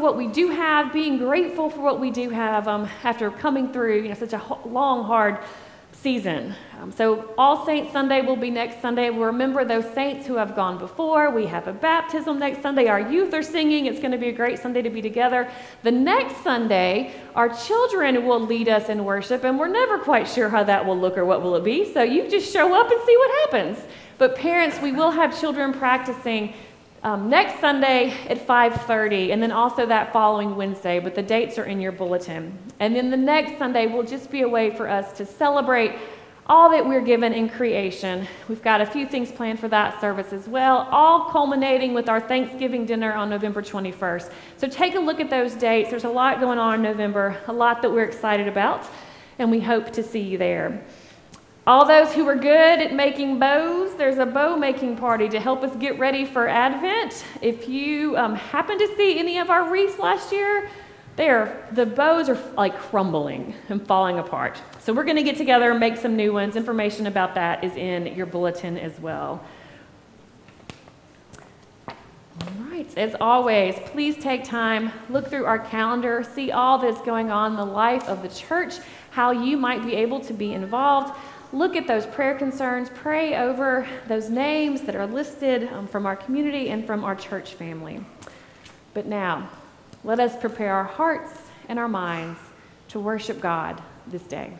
what we do have, being grateful for what we do have um, after coming through you know, such a long, hard season. Um, so, All Saints Sunday will be next Sunday. We'll remember those saints who have gone before. We have a baptism next Sunday. Our youth are singing. It's going to be a great Sunday to be together. The next Sunday, our children will lead us in worship, and we're never quite sure how that will look or what will it be. So, you just show up and see what happens. But parents, we will have children practicing um, next Sunday at 5:30, and then also that following Wednesday. But the dates are in your bulletin. And then the next Sunday will just be a way for us to celebrate all that we're given in creation. We've got a few things planned for that service as well, all culminating with our Thanksgiving dinner on November 21st. So take a look at those dates. There's a lot going on in November, a lot that we're excited about, and we hope to see you there. All those who are good at making bows, there's a bow making party to help us get ready for Advent. If you um, happen to see any of our wreaths last year, they are, the bows are like crumbling and falling apart. So we're going to get together and make some new ones. Information about that is in your bulletin as well. All right, as always, please take time, look through our calendar, see all that's going on in the life of the church, how you might be able to be involved look at those prayer concerns, pray over those names that are listed um, from our community and from our church family. But now, let us prepare our hearts and our minds to worship God this day.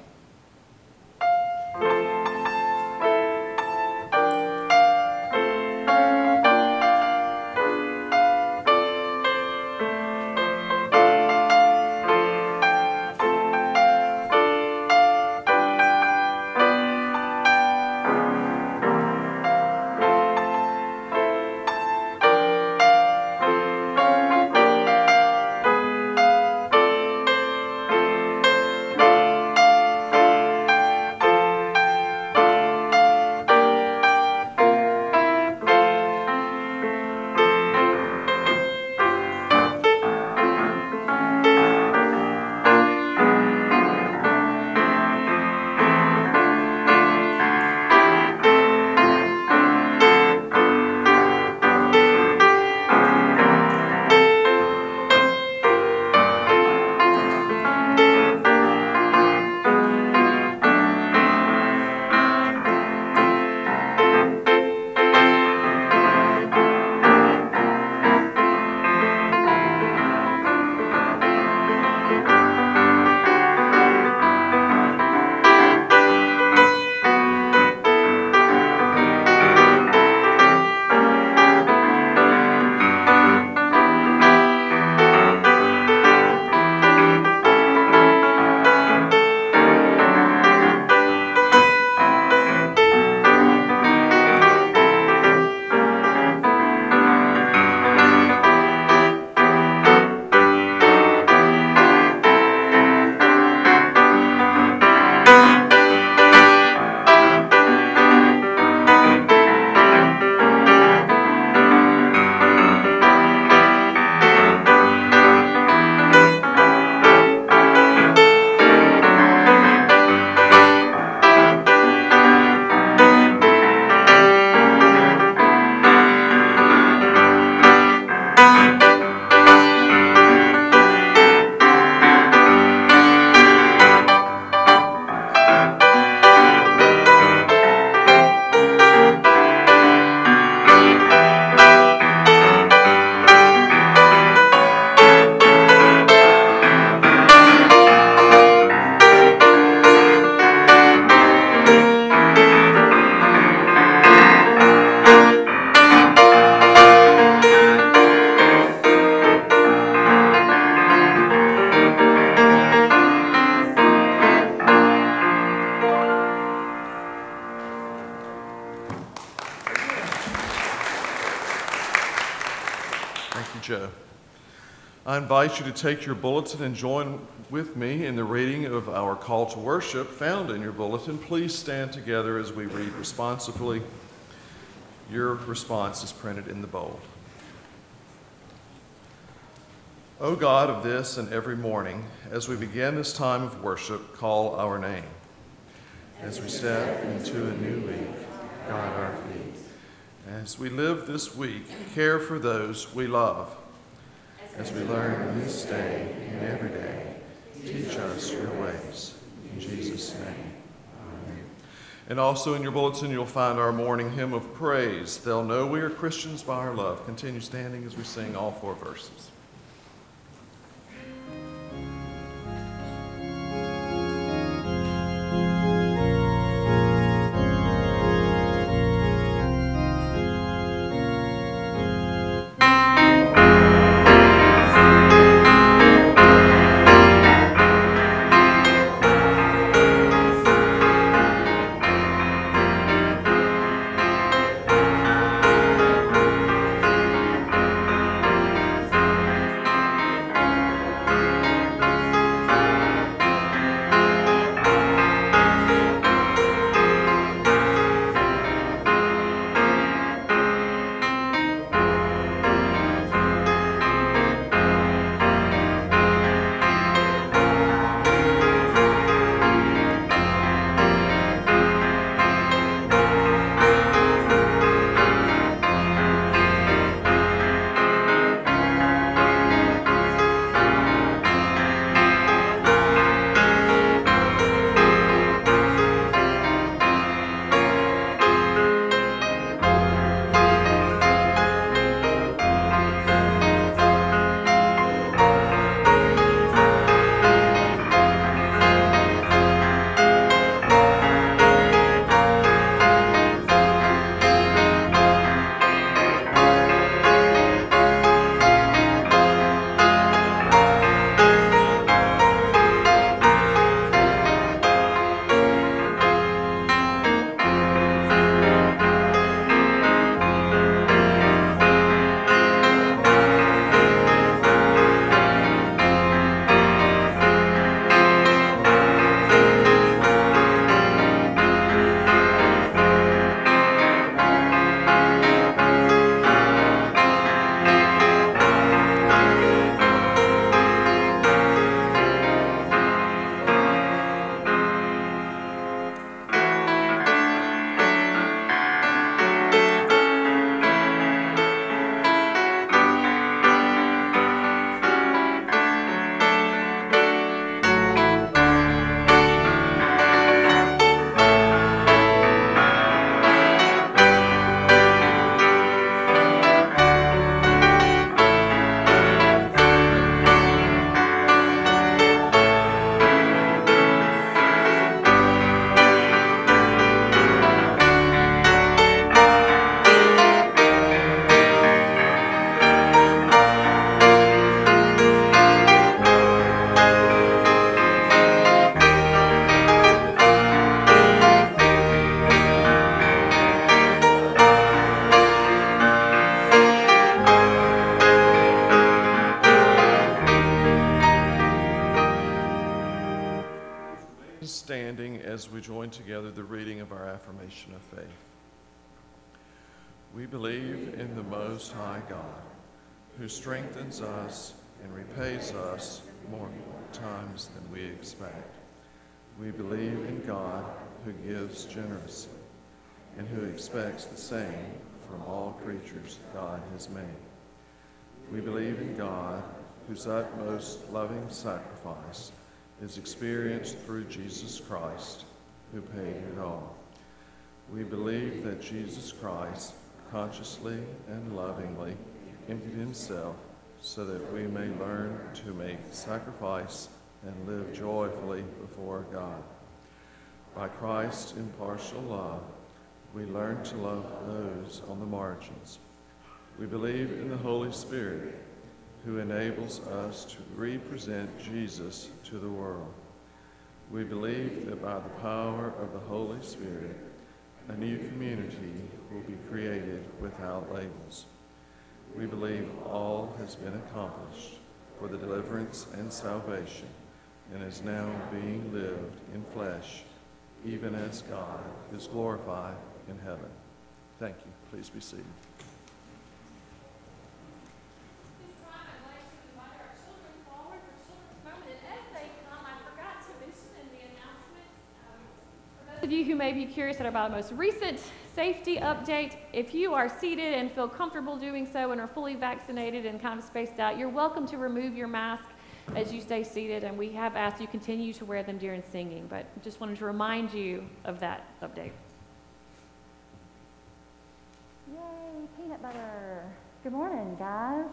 Invite you to take your bulletin and join with me in the reading of our call to worship found in your bulletin. Please stand together as we read responsively. Your response is printed in the bold. O God of this and every morning, as we begin this time of worship, call our name. As we step into a new week, guide our feet. As we live this week, care for those we love as we learn this day and every day. Teach us your ways. In Jesus' name. Amen. And also in your bulletin, you'll find our morning hymn of praise. They'll know we are Christians by our love. Continue standing as we sing all four verses. Most High God, who strengthens us and repays us more times than we expect. We believe in God, who gives generously and who expects the same from all creatures God has made. We believe in God, whose utmost loving sacrifice is experienced through Jesus Christ, who paid it all. We believe that Jesus Christ consciously and lovingly emptied himself so that we may learn to make sacrifice and live joyfully before God. By Christ's impartial love, we learn to love those on the margins. We believe in the Holy Spirit who enables us to represent Jesus to the world. We believe that by the power of the Holy Spirit, a new community will be created without labels. We believe all has been accomplished for the deliverance and salvation and is now being lived in flesh, even as God is glorified in heaven. Thank you. Please be seated. Of you who may be curious about our most recent safety update, if you are seated and feel comfortable doing so and are fully vaccinated and kind of spaced out, you're welcome to remove your mask as you stay seated, and we have asked you continue to wear them during singing, but just wanted to remind you of that update. Yay, peanut butter. Good morning, guys.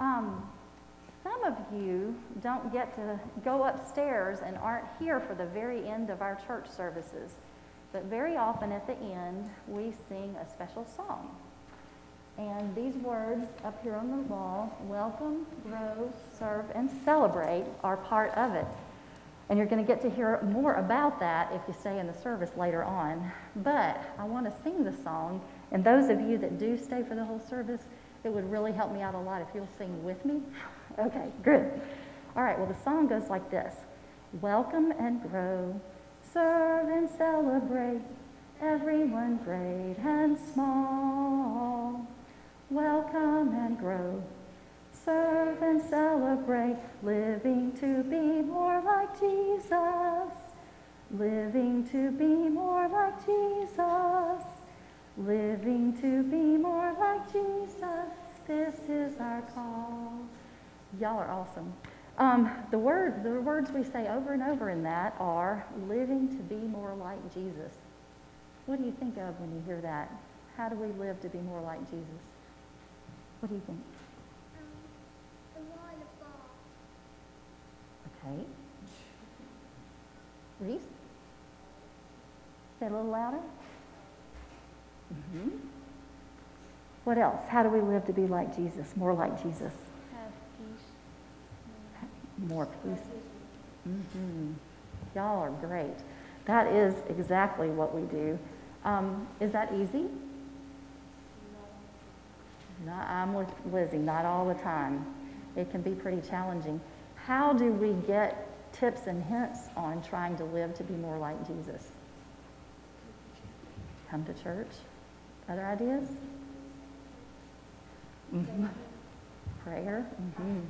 Um, some of you don't get to go upstairs and aren't here for the very end of our church services. But very often at the end, we sing a special song. And these words up here on the wall, welcome, grow, serve, and celebrate, are part of it. And you're going to get to hear more about that if you stay in the service later on. But I want to sing the song, and those of you that do stay for the whole service, it would really help me out a lot if you'll sing with me. Okay, good. All right, well, the song goes like this Welcome and grow, serve and celebrate, everyone great and small. Welcome and grow, serve and celebrate, living to be more like Jesus. Living to be more like Jesus. Living to be more like Jesus. This is our call. Y'all are awesome. Um, the word, the words we say over and over in that are living to be more like Jesus. What do you think of when you hear that? How do we live to be more like Jesus? What do you think? Okay. Reese? Say a little louder. Mm-hmm. What else? How do we live to be like Jesus, more like Jesus? More peace. Mm-hmm. Y'all are great. That is exactly what we do. Um, is that easy? No, I'm with Lizzie, not all the time. It can be pretty challenging. How do we get tips and hints on trying to live to be more like Jesus? Come to church. Other ideas? Mm-hmm. Prayer. Mm-hmm.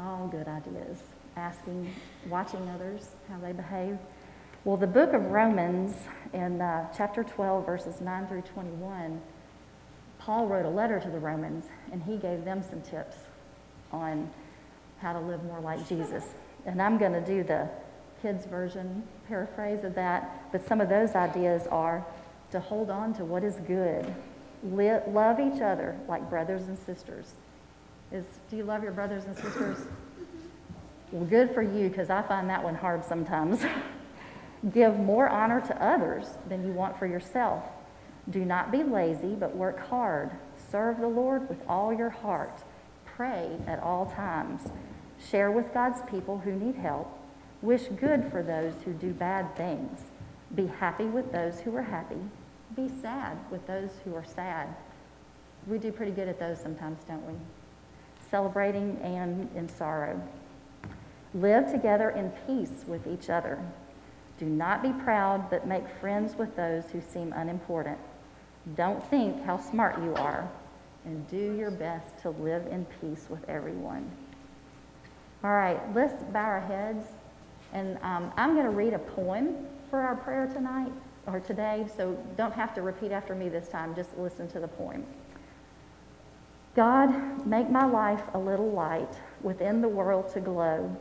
All good ideas. Asking, watching others, how they behave. Well, the book of Romans in uh, chapter 12, verses 9 through 21, Paul wrote a letter to the Romans and he gave them some tips on how to live more like Jesus. And I'm going to do the kids' version paraphrase of that, but some of those ideas are to hold on to what is good, love each other like brothers and sisters. Is, do you love your brothers and sisters? Well, good for you, because I find that one hard sometimes. Give more honor to others than you want for yourself. Do not be lazy, but work hard. Serve the Lord with all your heart. Pray at all times. Share with God's people who need help. Wish good for those who do bad things. Be happy with those who are happy. Be sad with those who are sad. We do pretty good at those sometimes, don't we? Celebrating and in sorrow. Live together in peace with each other. Do not be proud, but make friends with those who seem unimportant. Don't think how smart you are, and do your best to live in peace with everyone. All right, let's bow our heads. And um, I'm going to read a poem for our prayer tonight or today, so don't have to repeat after me this time. Just listen to the poem. God, make my life a little light within the world to glow,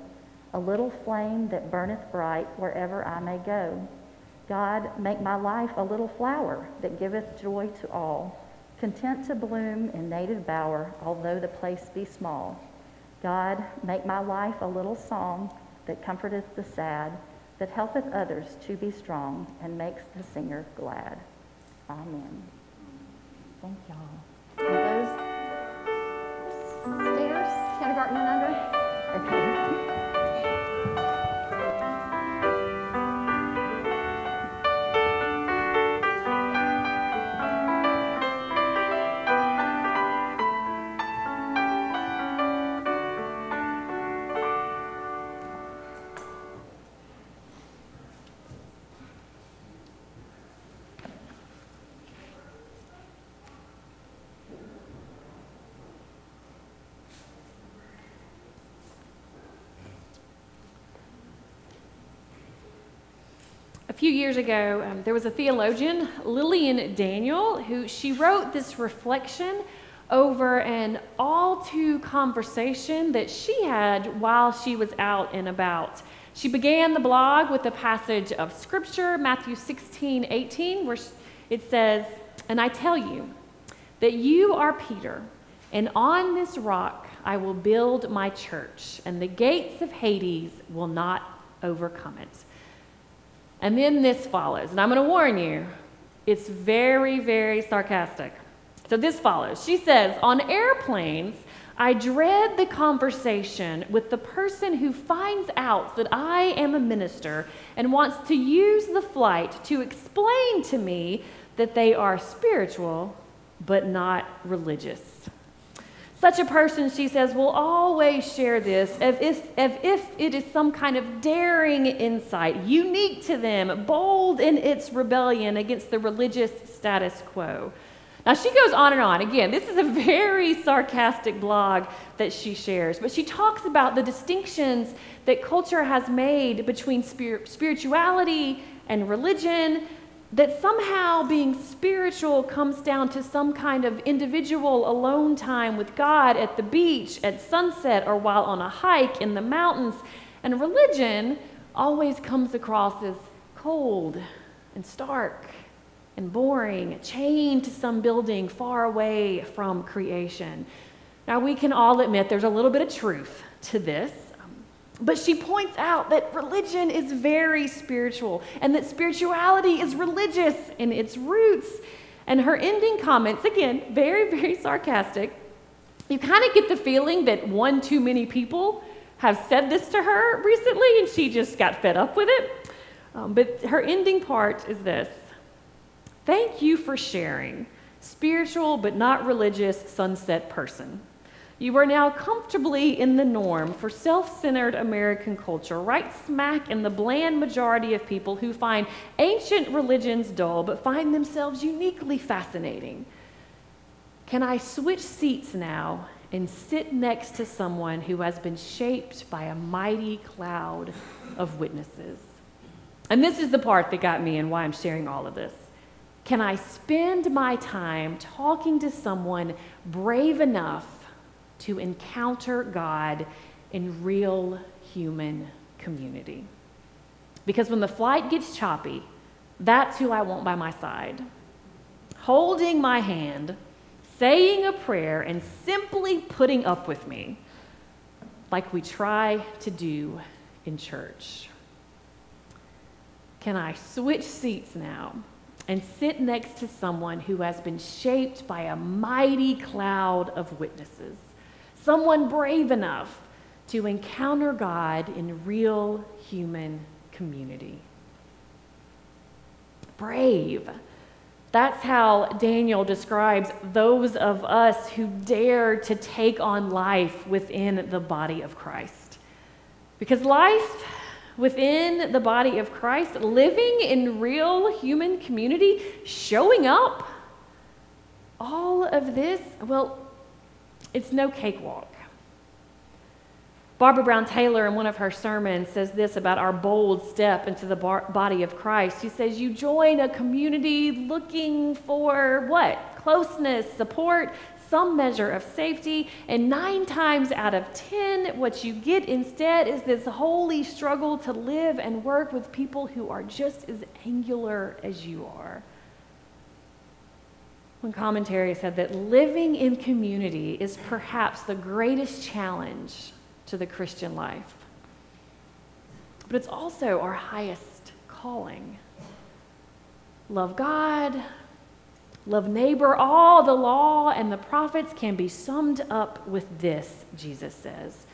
a little flame that burneth bright wherever I may go. God, make my life a little flower that giveth joy to all, content to bloom in native bower, although the place be small. God, make my life a little song that comforteth the sad, that helpeth others to be strong, and makes the singer glad. Amen. Thank y'all. Stairs, kindergarten and under? Okay. Few years ago, um, there was a theologian, Lillian Daniel, who she wrote this reflection over an all too conversation that she had while she was out and about. She began the blog with a passage of scripture, Matthew 16, 18, where it says, And I tell you that you are Peter, and on this rock I will build my church, and the gates of Hades will not overcome it. And then this follows, and I'm going to warn you, it's very, very sarcastic. So this follows. She says, On airplanes, I dread the conversation with the person who finds out that I am a minister and wants to use the flight to explain to me that they are spiritual but not religious. Such a person, she says, will always share this as if, as if it is some kind of daring insight, unique to them, bold in its rebellion against the religious status quo. Now, she goes on and on. Again, this is a very sarcastic blog that she shares, but she talks about the distinctions that culture has made between spir- spirituality and religion, that somehow being spiritual comes down to some kind of individual alone time with God at the beach, at sunset, or while on a hike in the mountains. And religion always comes across as cold and stark and boring, chained to some building far away from creation. Now, we can all admit there's a little bit of truth to this. But she points out that religion is very spiritual and that spirituality is religious in its roots. And her ending comments, again, very, very sarcastic. You kind of get the feeling that one too many people have said this to her recently and she just got fed up with it. Um, but her ending part is this Thank you for sharing, spiritual but not religious sunset person. You are now comfortably in the norm for self centered American culture, right smack in the bland majority of people who find ancient religions dull but find themselves uniquely fascinating. Can I switch seats now and sit next to someone who has been shaped by a mighty cloud of witnesses? And this is the part that got me and why I'm sharing all of this. Can I spend my time talking to someone brave enough to encounter God in real human community. Because when the flight gets choppy, that's who I want by my side. Holding my hand, saying a prayer, and simply putting up with me, like we try to do in church. Can I switch seats now and sit next to someone who has been shaped by a mighty cloud of witnesses? Someone brave enough to encounter God in real human community. Brave. That's how Daniel describes those of us who dare to take on life within the body of Christ. Because life within the body of Christ, living in real human community, showing up, all of this, well, it's no cakewalk. Barbara Brown Taylor, in one of her sermons, says this about our bold step into the body of Christ. She says, You join a community looking for what? Closeness, support, some measure of safety, and nine times out of ten, what you get instead is this holy struggle to live and work with people who are just as angular as you are. One commentary said that living in community is perhaps the greatest challenge to the Christian life. But it's also our highest calling. Love God, love neighbor. All the law and the prophets can be summed up with this, Jesus says.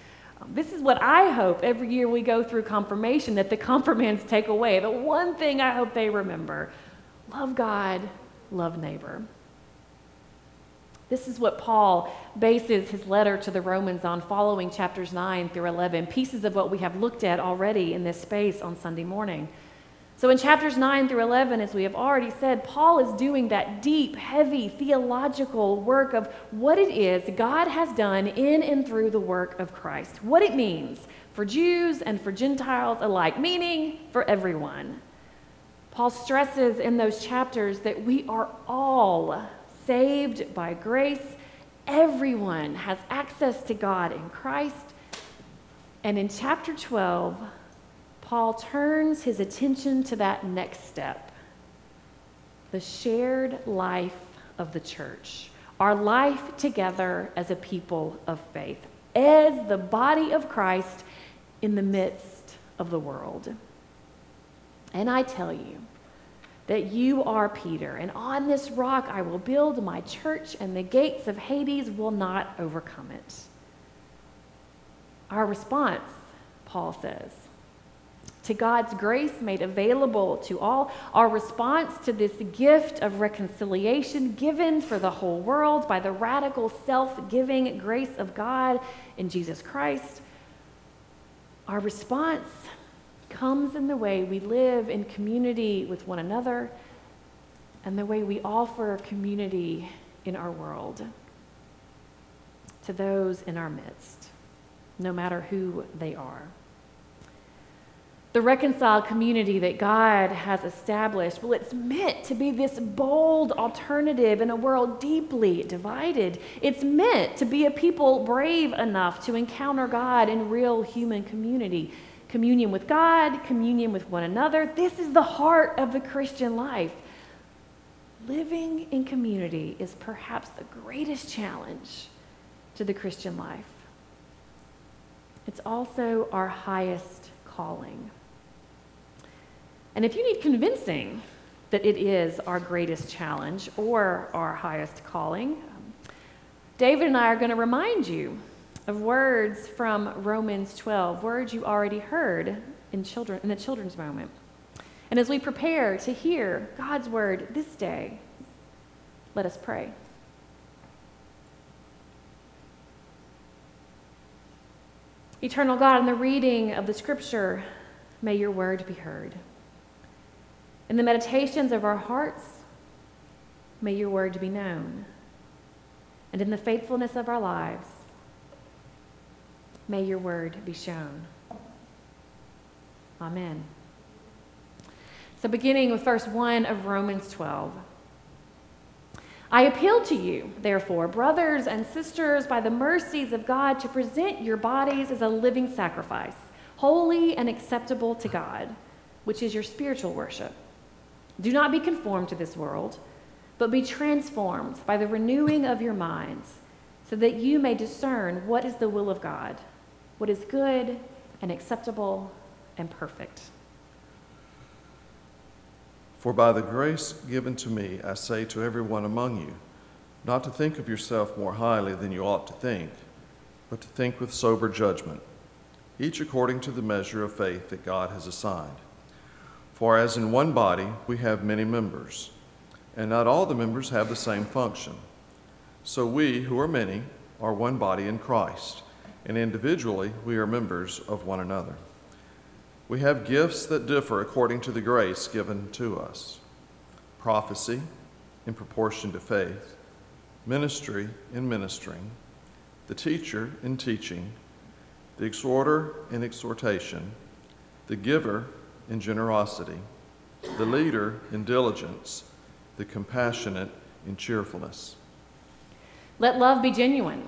Um, this is what I hope every year we go through confirmation that the confirmands take away. The one thing I hope they remember love God, love neighbor. This is what Paul bases his letter to the Romans on, following chapters 9 through 11, pieces of what we have looked at already in this space on Sunday morning. So, in chapters 9 through 11, as we have already said, Paul is doing that deep, heavy theological work of what it is God has done in and through the work of Christ, what it means for Jews and for Gentiles alike, meaning for everyone. Paul stresses in those chapters that we are all saved by grace. Everyone has access to God in Christ. And in chapter 12, Paul turns his attention to that next step the shared life of the church, our life together as a people of faith, as the body of Christ in the midst of the world. And I tell you that you are Peter, and on this rock I will build my church, and the gates of Hades will not overcome it. Our response, Paul says, to God's grace made available to all, our response to this gift of reconciliation given for the whole world by the radical self giving grace of God in Jesus Christ, our response comes in the way we live in community with one another and the way we offer community in our world to those in our midst, no matter who they are. The reconciled community that God has established, well, it's meant to be this bold alternative in a world deeply divided. It's meant to be a people brave enough to encounter God in real human community communion with God, communion with one another. This is the heart of the Christian life. Living in community is perhaps the greatest challenge to the Christian life. It's also our highest calling. And if you need convincing that it is our greatest challenge or our highest calling, um, David and I are going to remind you of words from Romans 12, words you already heard in, children, in the children's moment. And as we prepare to hear God's word this day, let us pray. Eternal God, in the reading of the scripture, may your word be heard. In the meditations of our hearts, may your word be known. And in the faithfulness of our lives, May your word be shown. Amen. So, beginning with verse 1 of Romans 12. I appeal to you, therefore, brothers and sisters, by the mercies of God, to present your bodies as a living sacrifice, holy and acceptable to God, which is your spiritual worship. Do not be conformed to this world, but be transformed by the renewing of your minds, so that you may discern what is the will of God what is good and acceptable and perfect. For by the grace given to me, I say to everyone among you, not to think of yourself more highly than you ought to think, but to think with sober judgment, each according to the measure of faith that God has assigned. For as in one body we have many members, and not all the members have the same function. So we, who are many, are one body in Christ and individually we are members of one another. We have gifts that differ according to the grace given to us prophecy in proportion to faith, ministry in ministering, the teacher in teaching, the exhorter in exhortation, the giver in generosity, the leader in diligence, the compassionate in cheerfulness. Let love be genuine.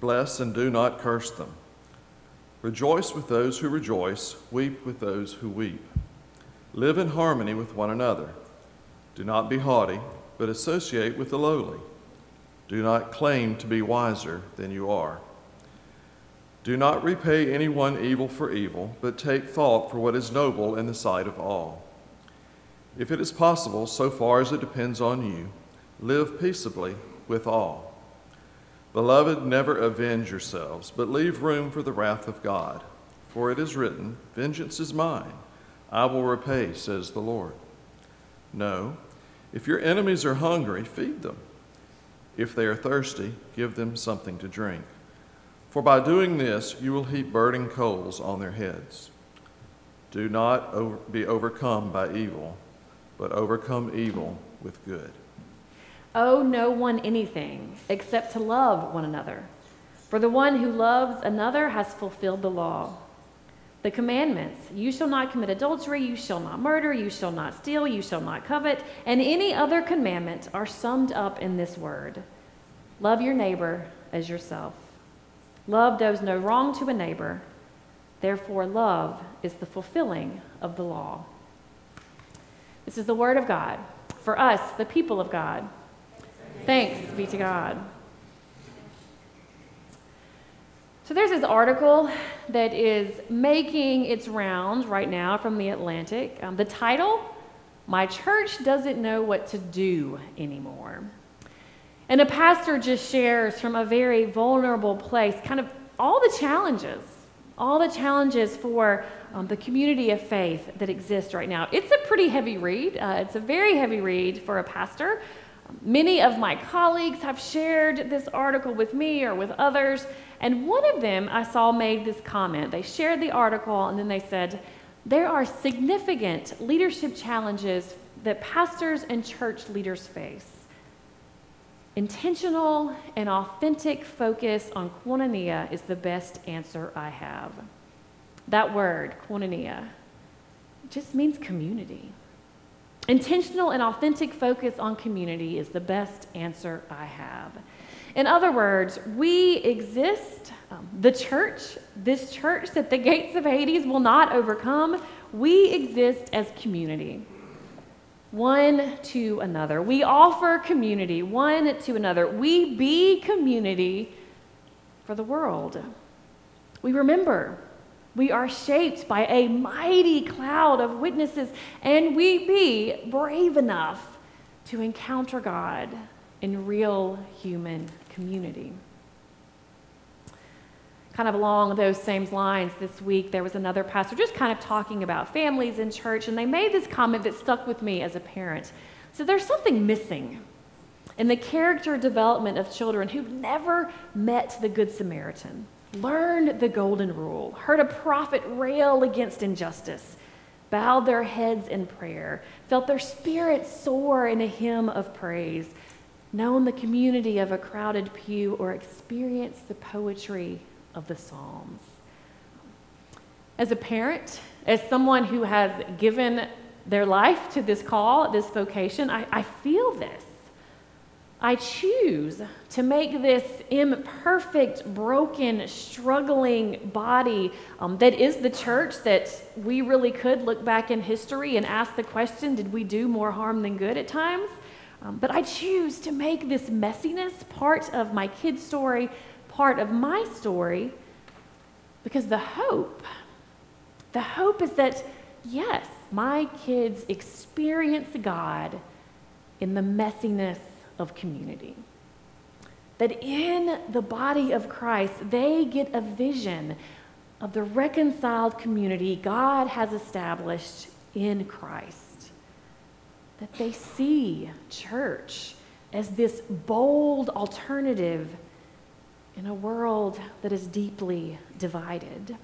Bless and do not curse them. Rejoice with those who rejoice, weep with those who weep. Live in harmony with one another. Do not be haughty, but associate with the lowly. Do not claim to be wiser than you are. Do not repay anyone evil for evil, but take thought for what is noble in the sight of all. If it is possible, so far as it depends on you, live peaceably with all. Beloved, never avenge yourselves, but leave room for the wrath of God. For it is written, Vengeance is mine, I will repay, says the Lord. No, If your enemies are hungry, feed them. If they are thirsty, give them something to drink. For by doing this, you will heap burning coals on their heads. Do not be overcome by evil, but overcome evil with good. Owe no one anything except to love one another. For the one who loves another has fulfilled the law. The commandments you shall not commit adultery, you shall not murder, you shall not steal, you shall not covet, and any other commandment are summed up in this word love your neighbor as yourself. Love does no wrong to a neighbor. Therefore, love is the fulfilling of the law. This is the word of God for us, the people of God. Thanks be to God. So there's this article that is making its rounds right now from the Atlantic. Um, the title, My Church Doesn't Know What to Do Anymore. And a pastor just shares from a very vulnerable place kind of all the challenges, all the challenges for um, the community of faith that exists right now. It's a pretty heavy read. Uh, it's a very heavy read for a pastor. Many of my colleagues have shared this article with me or with others, and one of them I saw made this comment. They shared the article and then they said, There are significant leadership challenges that pastors and church leaders face. Intentional and authentic focus on koinonia is the best answer I have. That word, koinonia, just means community. Intentional and authentic focus on community is the best answer I have. In other words, we exist, um, the church, this church that the gates of Hades will not overcome, we exist as community one to another. We offer community one to another. We be community for the world. We remember we are shaped by a mighty cloud of witnesses, and we be brave enough to encounter God in real human community. Kind of along those same lines, this week there was another pastor just kind of talking about families in church, and they made this comment that stuck with me as a parent. So there's something missing in the character development of children who've never met the Good Samaritan, learned the Golden Rule, heard a prophet rail against injustice, bowed their heads in prayer, felt their spirits soar in a hymn of praise, known the community of a crowded pew, or experienced the poetry of the Psalms. As a parent, as someone who has given their life to this call, this vocation, I, I feel this. I choose to make this imperfect, broken, struggling body um, that is the church that we really could look back in history and ask the question did we do more harm than good at times? Um, but I choose to make this messiness part of my kid's story, part of my story because the hope, the hope is that, yes, my kids experience God in the messiness of community. That in the body of Christ, they get a vision of the reconciled community God has established in Christ. That they see church as this bold alternative in a world that is deeply divided.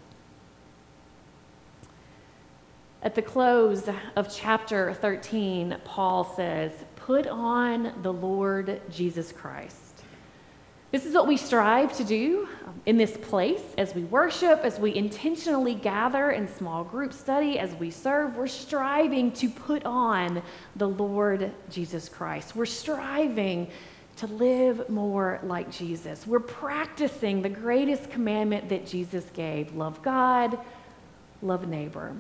At the close of chapter 13, Paul says, Put on the Lord Jesus Christ. This is what we strive to do um, in this place as we worship, as we intentionally gather in small group study, as we serve. We're striving to put on the Lord Jesus Christ. We're striving to live more like Jesus. We're practicing the greatest commandment that Jesus gave love God, love neighbor.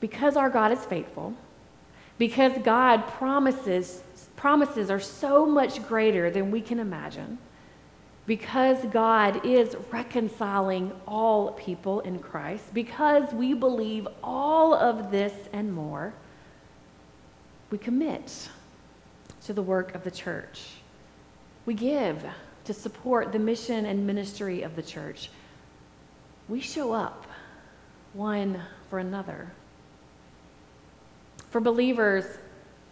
Because our God is faithful, because God promises promises are so much greater than we can imagine. Because God is reconciling all people in Christ, because we believe all of this and more, we commit to the work of the church. We give to support the mission and ministry of the church. We show up one for another. For believers,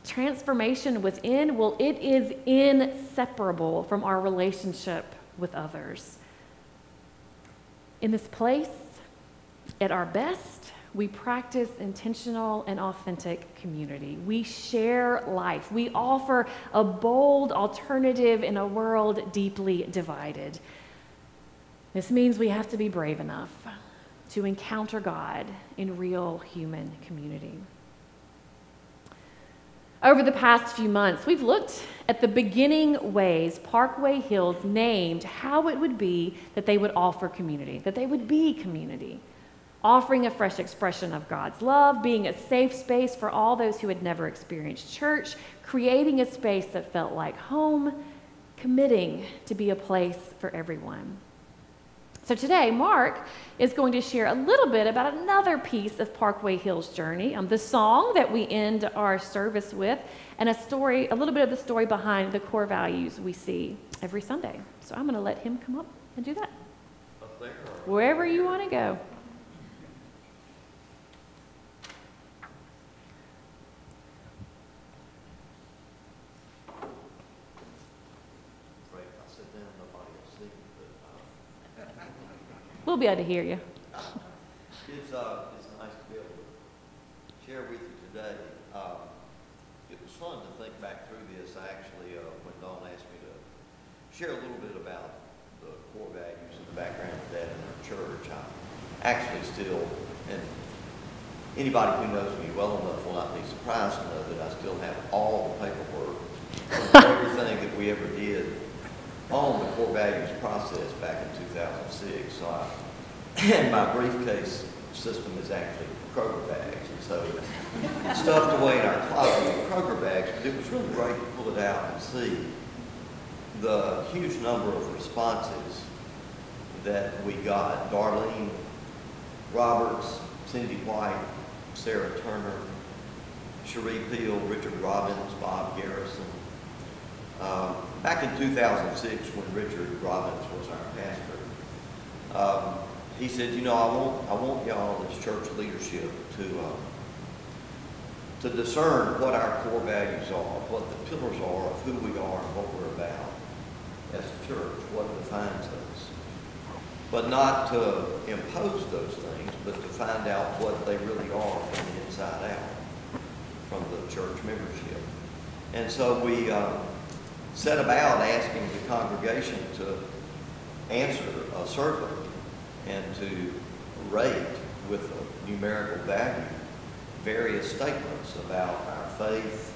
transformation within, well, it is inseparable from our relationship with others. In this place, at our best, we practice intentional and authentic community. We share life. We offer a bold alternative in a world deeply divided. This means we have to be brave enough to encounter God in real human community. Over the past few months, we've looked at the beginning ways Parkway Hills named how it would be that they would offer community, that they would be community, offering a fresh expression of God's love, being a safe space for all those who had never experienced church, creating a space that felt like home, committing to be a place for everyone. So today, Mark is going to share a little bit about another piece of Parkway Hill's journey, um, the song that we end our service with, and a story, a little bit of the story behind the core values we see every Sunday. So I'm going to let him come up and do that. Wherever you want to go. Be able to hear you. It's, uh, it's nice to be able to share with you today. Uh, it was fun to think back through this, actually, uh, when Dawn asked me to share a little bit about the core values and the background of that in our church. I'm actually still, and anybody who knows me well enough will not be surprised to know that I still have all the paperwork everything that we ever did on the core values process back in 2006. So I, and my briefcase system is actually Kroger bags. And so it's stuffed away in our closet with Kroger bags, but it was really great to pull it out and see the huge number of responses that we got. Darlene Roberts, Cindy White, Sarah Turner, Cherie Peel, Richard Robbins, Bob Garrison, um, back in 2006, when Richard Robbins was our pastor, um, he said, "You know, I want I want y'all as church leadership to uh, to discern what our core values are, what the pillars are of who we are and what we're about as a church, what defines us, but not to impose those things, but to find out what they really are from the inside out, from the church membership." And so we. Um, set about asking the congregation to answer a survey and to rate with a numerical value various statements about our faith,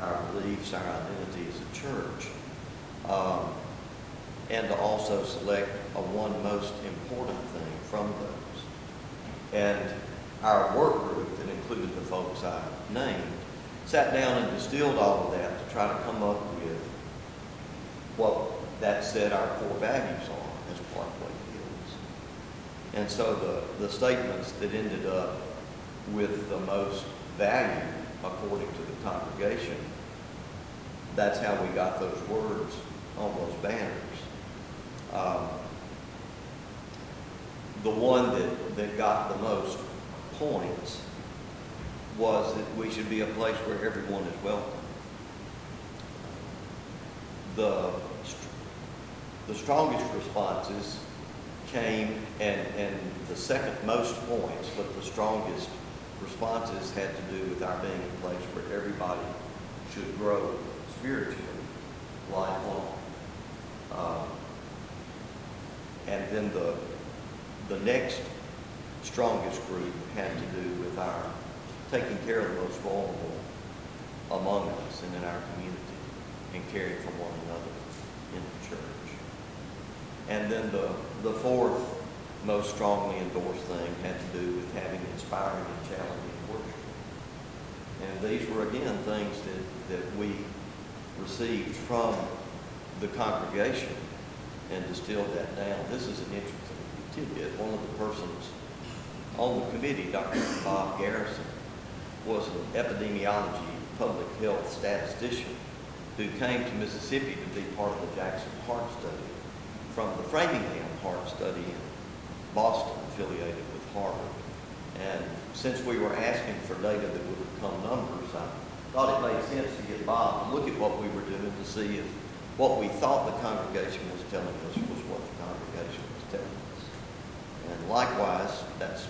our beliefs, our identity as a church, um, and to also select a one most important thing from those. And our work group that included the folks I named sat down and distilled all of that to try to come up with what that said our core values are as Parkway. And so the, the statements that ended up with the most value according to the congregation, that's how we got those words on those banners. Um, the one that, that got the most points was that we should be a place where everyone is welcome the, the strongest responses came, and, and the second most points, but the strongest responses had to do with our being a place where everybody should grow spiritually, lifelong. Um, and then the, the next strongest group had to do with our taking care of the most vulnerable among us and in our community and caring for one another. And then the, the fourth most strongly endorsed thing had to do with having inspiring and challenging worship. And these were, again, things that, that we received from the congregation and distilled that down. This is an interesting tidbit. One of the persons on the committee, Dr. Bob Garrison, was an epidemiology public health statistician who came to Mississippi to be part of the Jackson Heart Study from the Framingham Heart Study in Boston, affiliated with Harvard. And since we were asking for data that would become numbers, I thought it made sense to get Bob to look at what we were doing to see if what we thought the congregation was telling us was what the congregation was telling us. And likewise, that's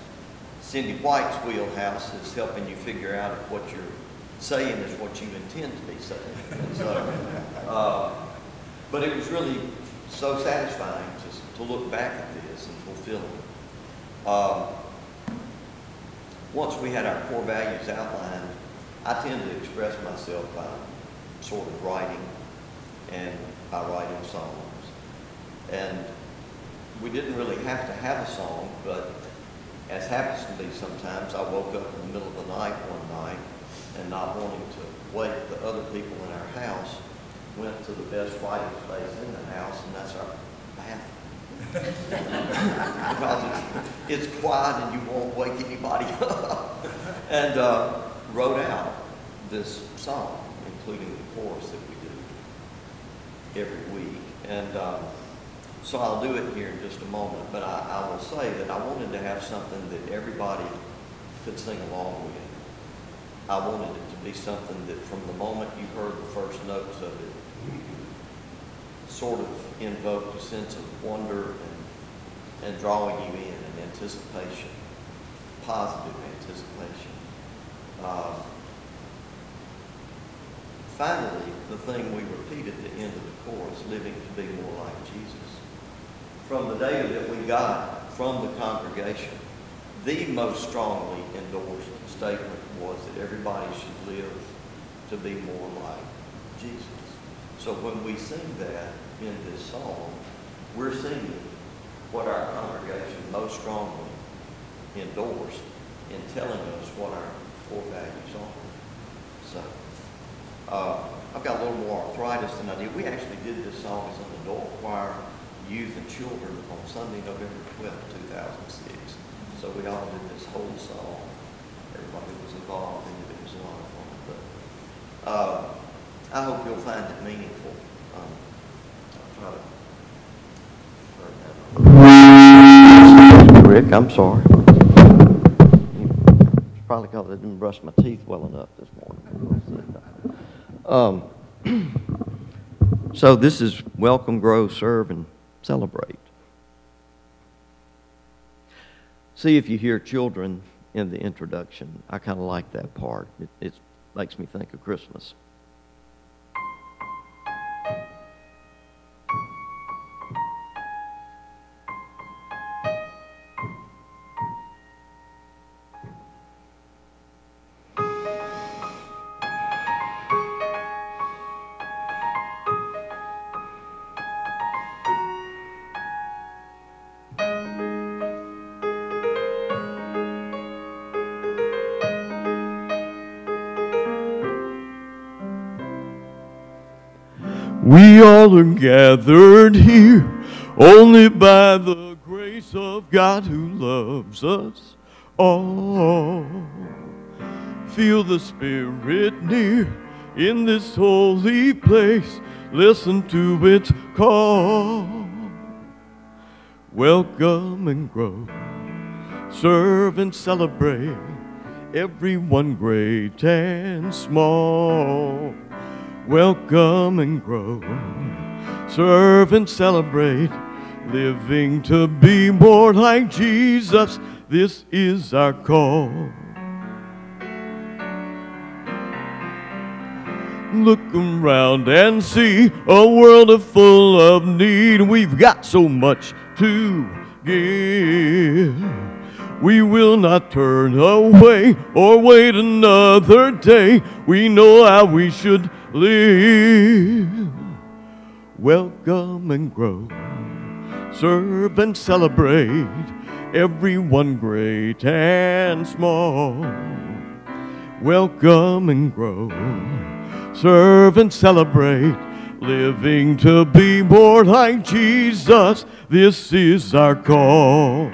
Cindy White's wheelhouse is helping you figure out if what you're saying is what you intend to be saying. So, uh, but it was really so satisfying to, to look back at this and fulfilling. Um, once we had our core values outlined, I tend to express myself by sort of writing and by writing songs. And we didn't really have to have a song, but as happens to be sometimes, I woke up in the middle of the night one night and not wanting to wake the other people in our house, went to the best writing place in the house, and that's our bathroom. because it's, it's quiet and you won't wake anybody up. and uh, wrote out this song, including the chorus that we do every week. And um, so I'll do it here in just a moment, but I, I will say that I wanted to have something that everybody could sing along with. I wanted it to be something that from the moment you heard the first notes of it, sort of invoked a sense of wonder and, and drawing you in and anticipation, positive anticipation. Um, finally, the thing we repeat at the end of the chorus, living to be more like Jesus. From the data that we got from the congregation, the most strongly endorsed statement was that everybody should live to be more like Jesus. So when we sing that in this song, we're singing what our congregation most strongly endorsed in telling us what our core values are. So, uh, I've got a little more arthritis than I did. We actually did this song as an adult choir, youth and children on Sunday, November 12, 2006. So we all did this whole song. Everybody was involved in it. It was a lot of fun. But uh, I hope you'll find it meaningful. Um, I'll try to. Rick, I'm sorry. It's probably because I didn't brush my teeth well enough this morning. Um, so this is welcome, grow, serve, and celebrate. See if you hear children in the introduction. I kind of like that part. It, it makes me think of Christmas. Gathered here only by the grace of God who loves us all. Feel the Spirit near in this holy place. Listen to its call. Welcome and grow. Serve and celebrate. Everyone great and small welcome and grow, serve and celebrate, living to be more like Jesus. This is our call. Look around and see a world full of need. We've got so much to give. We will not turn away or wait another day. We know how we should live. Welcome and grow, serve and celebrate, everyone great and small. Welcome and grow, serve and celebrate, living to be more like Jesus. This is our call.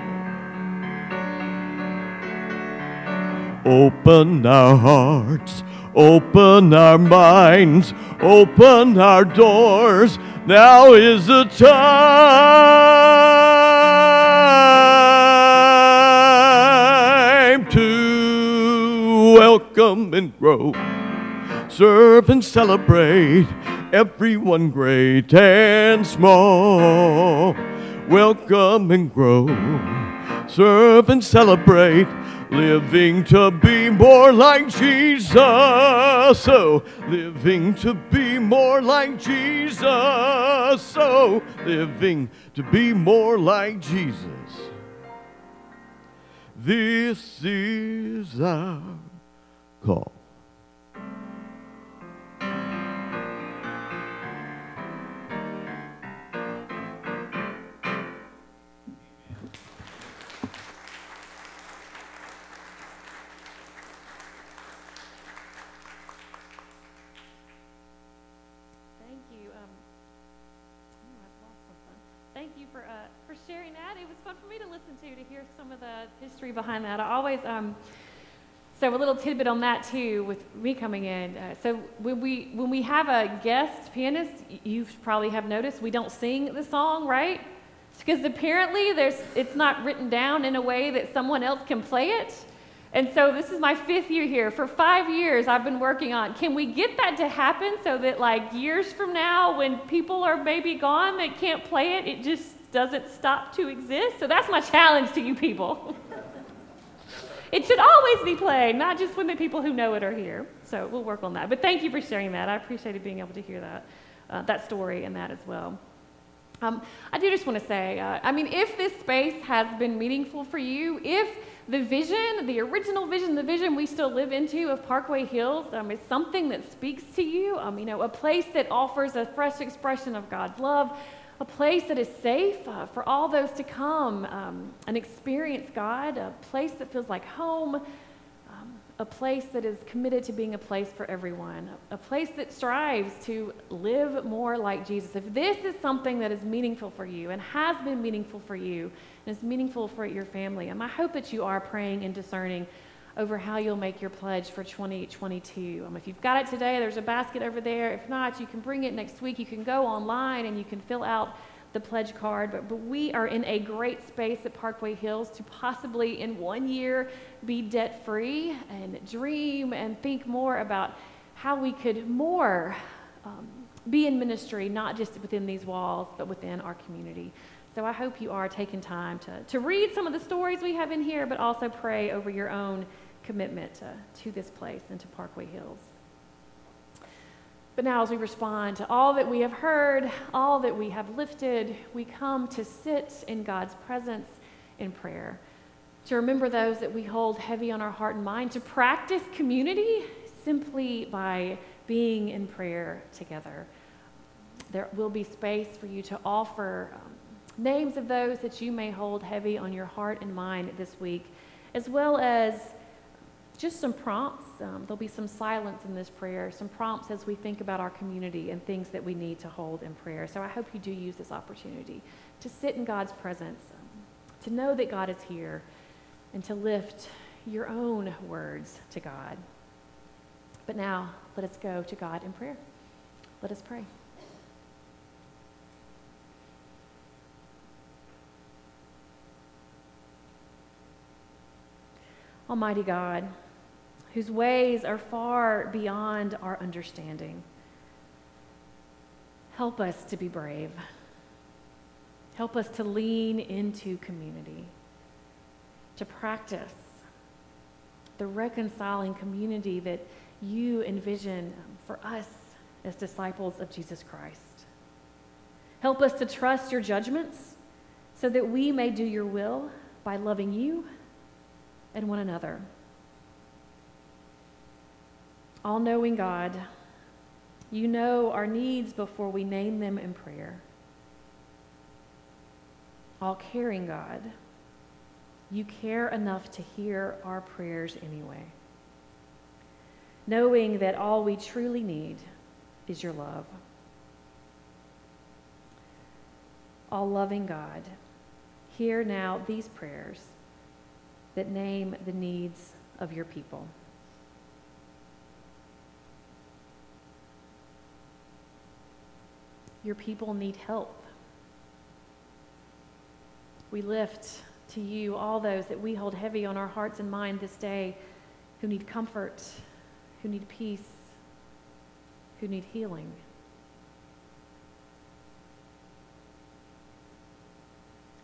Open our hearts Open our minds, open our doors. Now is the time to welcome and grow. Serve and celebrate everyone great and small. Welcome and grow. Serve and celebrate living to be more like Jesus. So, living to be more like Jesus. So, living to be more like Jesus. This is our call. Listen to to hear some of the history behind that. I always um, so a little tidbit on that too with me coming in. Uh, so when we when we have a guest pianist, you probably have noticed we don't sing the song, right? Because apparently there's it's not written down in a way that someone else can play it. And so this is my fifth year here. For five years, I've been working on can we get that to happen so that, like, years from now, when people are maybe gone that can't play it, it just doesn't stop to exist? So that's my challenge to you people. it should always be played, not just when the people who know it are here. So we'll work on that. But thank you for sharing that. I appreciated being able to hear that, uh, that story and that as well. Um, I do just want to say, uh, I mean, if this space has been meaningful for you, if the vision, the original vision, the vision we still live into of Parkway Hills um, is something that speaks to you, um, you know, a place that offers a fresh expression of God's love, a place that is safe uh, for all those to come um, and experience God, a place that feels like home, um, a place that is committed to being a place for everyone, a place that strives to live more like Jesus. If this is something that is meaningful for you and has been meaningful for you and is meaningful for your family, and I hope that you are praying and discerning over how you'll make your pledge for 2022. Um, if you've got it today, there's a basket over there. If not, you can bring it next week. You can go online and you can fill out the pledge card. But, but we are in a great space at Parkway Hills to possibly in one year be debt free and dream and think more about how we could more um, be in ministry, not just within these walls, but within our community. So I hope you are taking time to, to read some of the stories we have in here, but also pray over your own commitment to, to this place and to Parkway Hills. But now, as we respond to all that we have heard, all that we have lifted, we come to sit in God's presence in prayer, to remember those that we hold heavy on our heart and mind, to practice community simply by being in prayer together. There will be space for you to offer um, names of those that you may hold heavy on your heart and mind this week, as well as just some prompts. Um, there'll be some silence in this prayer, some prompts as we think about our community and things that we need to hold in prayer. So I hope you do use this opportunity to sit in God's presence, um, to know that God is here, and to lift your own words to God. But now, let us go to God in prayer. Let us pray. Almighty God, whose ways are far beyond our understanding, help us to be brave. Help us to lean into community, to practice the reconciling community that you envision for us as disciples of Jesus Christ. Help us to trust your judgments so that we may do your will by loving you and one another. All knowing God, you know our needs before we name them in prayer. All caring God, you care enough to hear our prayers anyway. Knowing that all we truly need is your love. All loving God, hear now these prayers that name the needs of your people. Your people need help. We lift to you all those that we hold heavy on our hearts and mind this day who need comfort, who need peace, who need healing.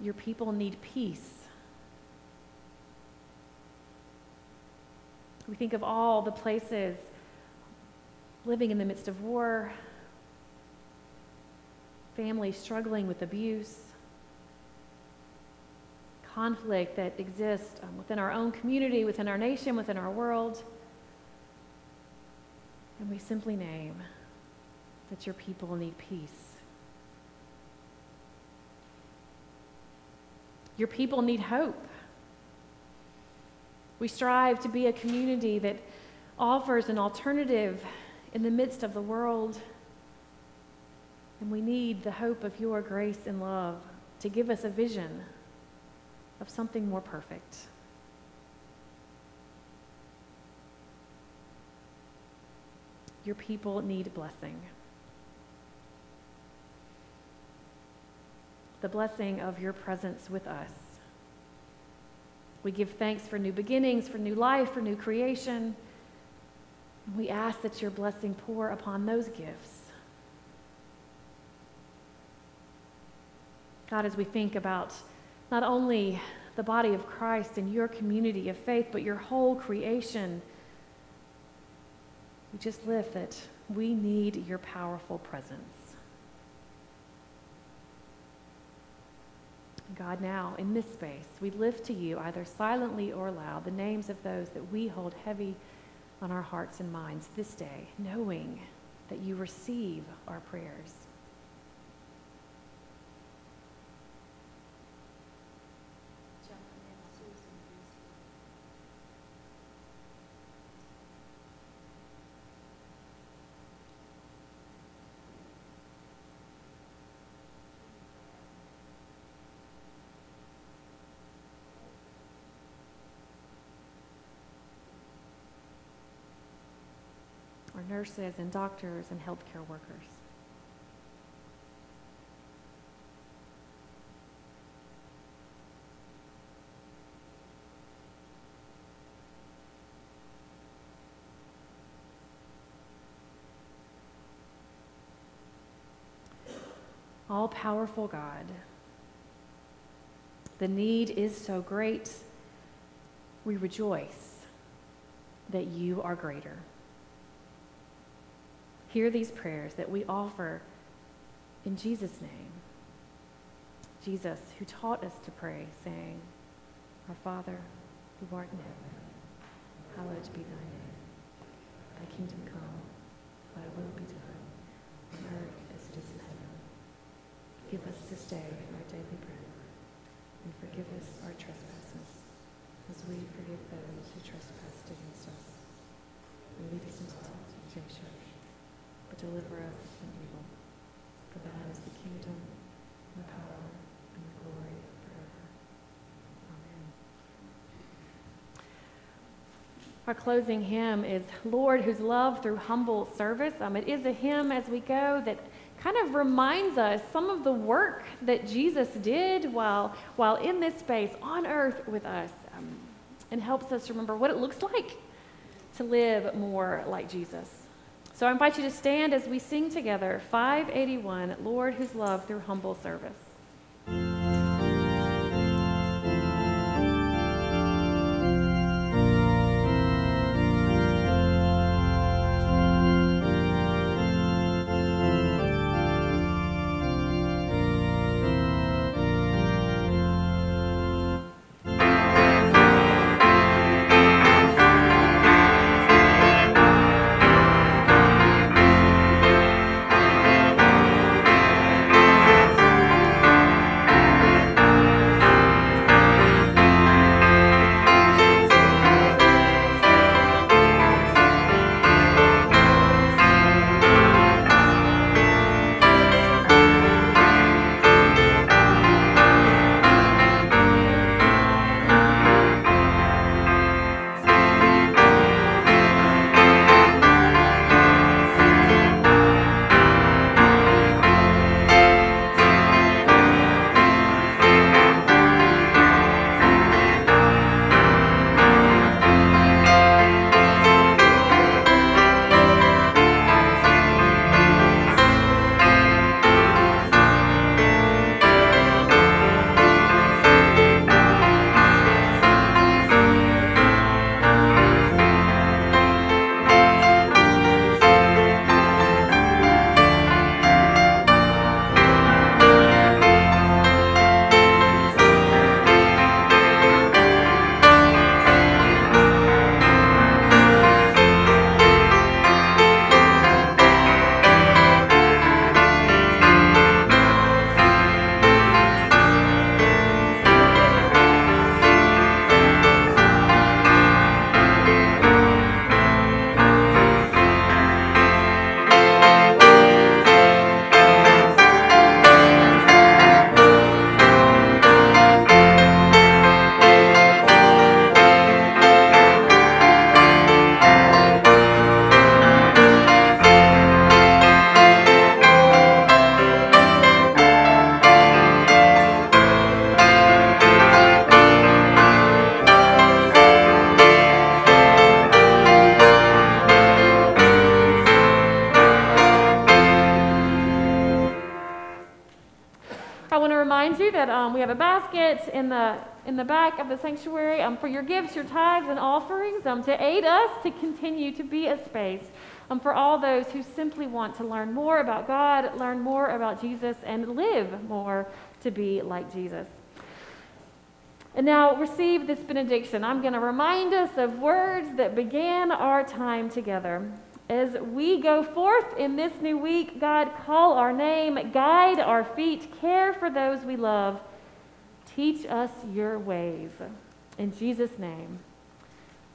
Your people need peace. We think of all the places living in the midst of war, families struggling with abuse, conflict that exists um, within our own community, within our nation, within our world. And we simply name that your people need peace. Your people need hope. We strive to be a community that offers an alternative in the midst of the world. And we need the hope of your grace and love to give us a vision of something more perfect. Your people need blessing. The blessing of your presence with us. We give thanks for new beginnings, for new life, for new creation. We ask that your blessing pour upon those gifts. God, as we think about not only the body of Christ and your community of faith, but your whole creation, we just lift that we need your powerful presence. God, now in this space, we lift to you, either silently or loud, the names of those that we hold heavy on our hearts and minds this day, knowing that you receive our prayers. our nurses and doctors and healthcare workers. All powerful God, the need is so great, we rejoice that you are greater. Hear these prayers that we offer in Jesus' name. Jesus, who taught us to pray, saying, Our Father, who art in heaven, hallowed be thy name. Thy kingdom come, thy will be done, on earth as it is in heaven. Give us this day our daily bread, and forgive us our trespasses, as we forgive those who trespass against us. And lead us into temptation but deliver us from evil. For thine is the kingdom, the power, and the glory forever. Amen. Our closing hymn is Lord, whose love through humble service. Um, it is a hymn as we go that kind of reminds us some of the work that Jesus did while, while in this space on earth with us um, and helps us remember what it looks like to live more like Jesus. So I invite you to stand as we sing together 581, Lord, whose love through humble service. In the in the back of the sanctuary um, for your gifts, your tithes, and offerings um, to aid us to continue to be a space um, for all those who simply want to learn more about God, learn more about Jesus, and live more to be like Jesus. And now receive this benediction. I'm going to remind us of words that began our time together. As we go forth in this new week, God, call our name, guide our feet, care for those we love. Teach us your ways. In Jesus' name,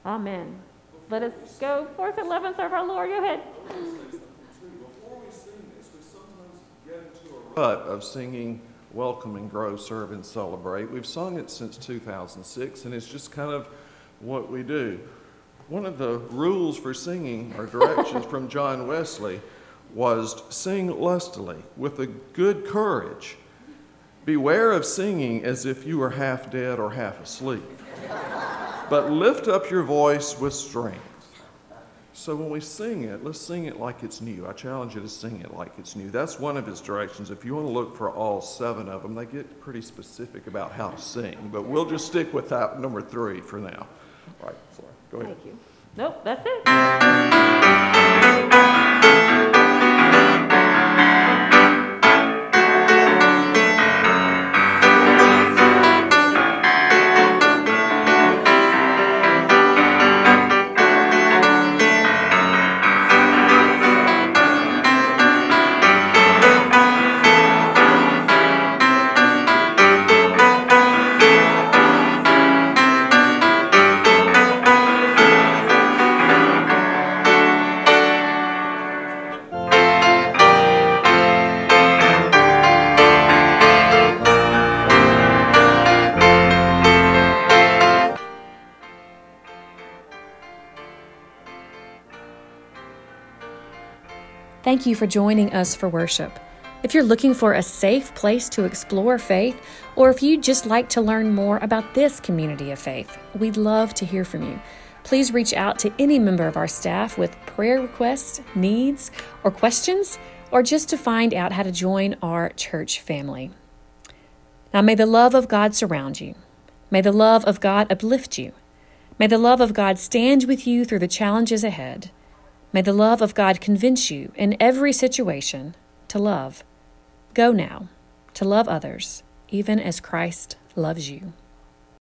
amen. Let us go forth and love and serve our Lord. Go ahead. Rut of singing Welcome and Grow, Serve and Celebrate. We've sung it since 2006, and it's just kind of what we do. One of the rules for singing or directions from John Wesley was sing lustily with a good courage. Beware of singing as if you were half dead or half asleep but lift up your voice with strength. So when we sing it, let's sing it like it's new. I challenge you to sing it like it's new. That's one of his directions. If you want to look for all seven of them, they get pretty specific about how to sing, but we'll just stick with that number three for now. All right, sorry. Go ahead. Thank you. Nope, that's it. You for joining us for worship. If you're looking for a safe place to explore faith, or if you'd just like to learn more about this community of faith, we'd love to hear from you. Please reach out to any member of our staff with prayer requests, needs, or questions, or just to find out how to join our church family. Now, may the love of God surround you. May the love of God uplift you. May the love of God stand with you through the challenges ahead. May the love of God convince you in every situation to love. Go now to love others, even as Christ loves you.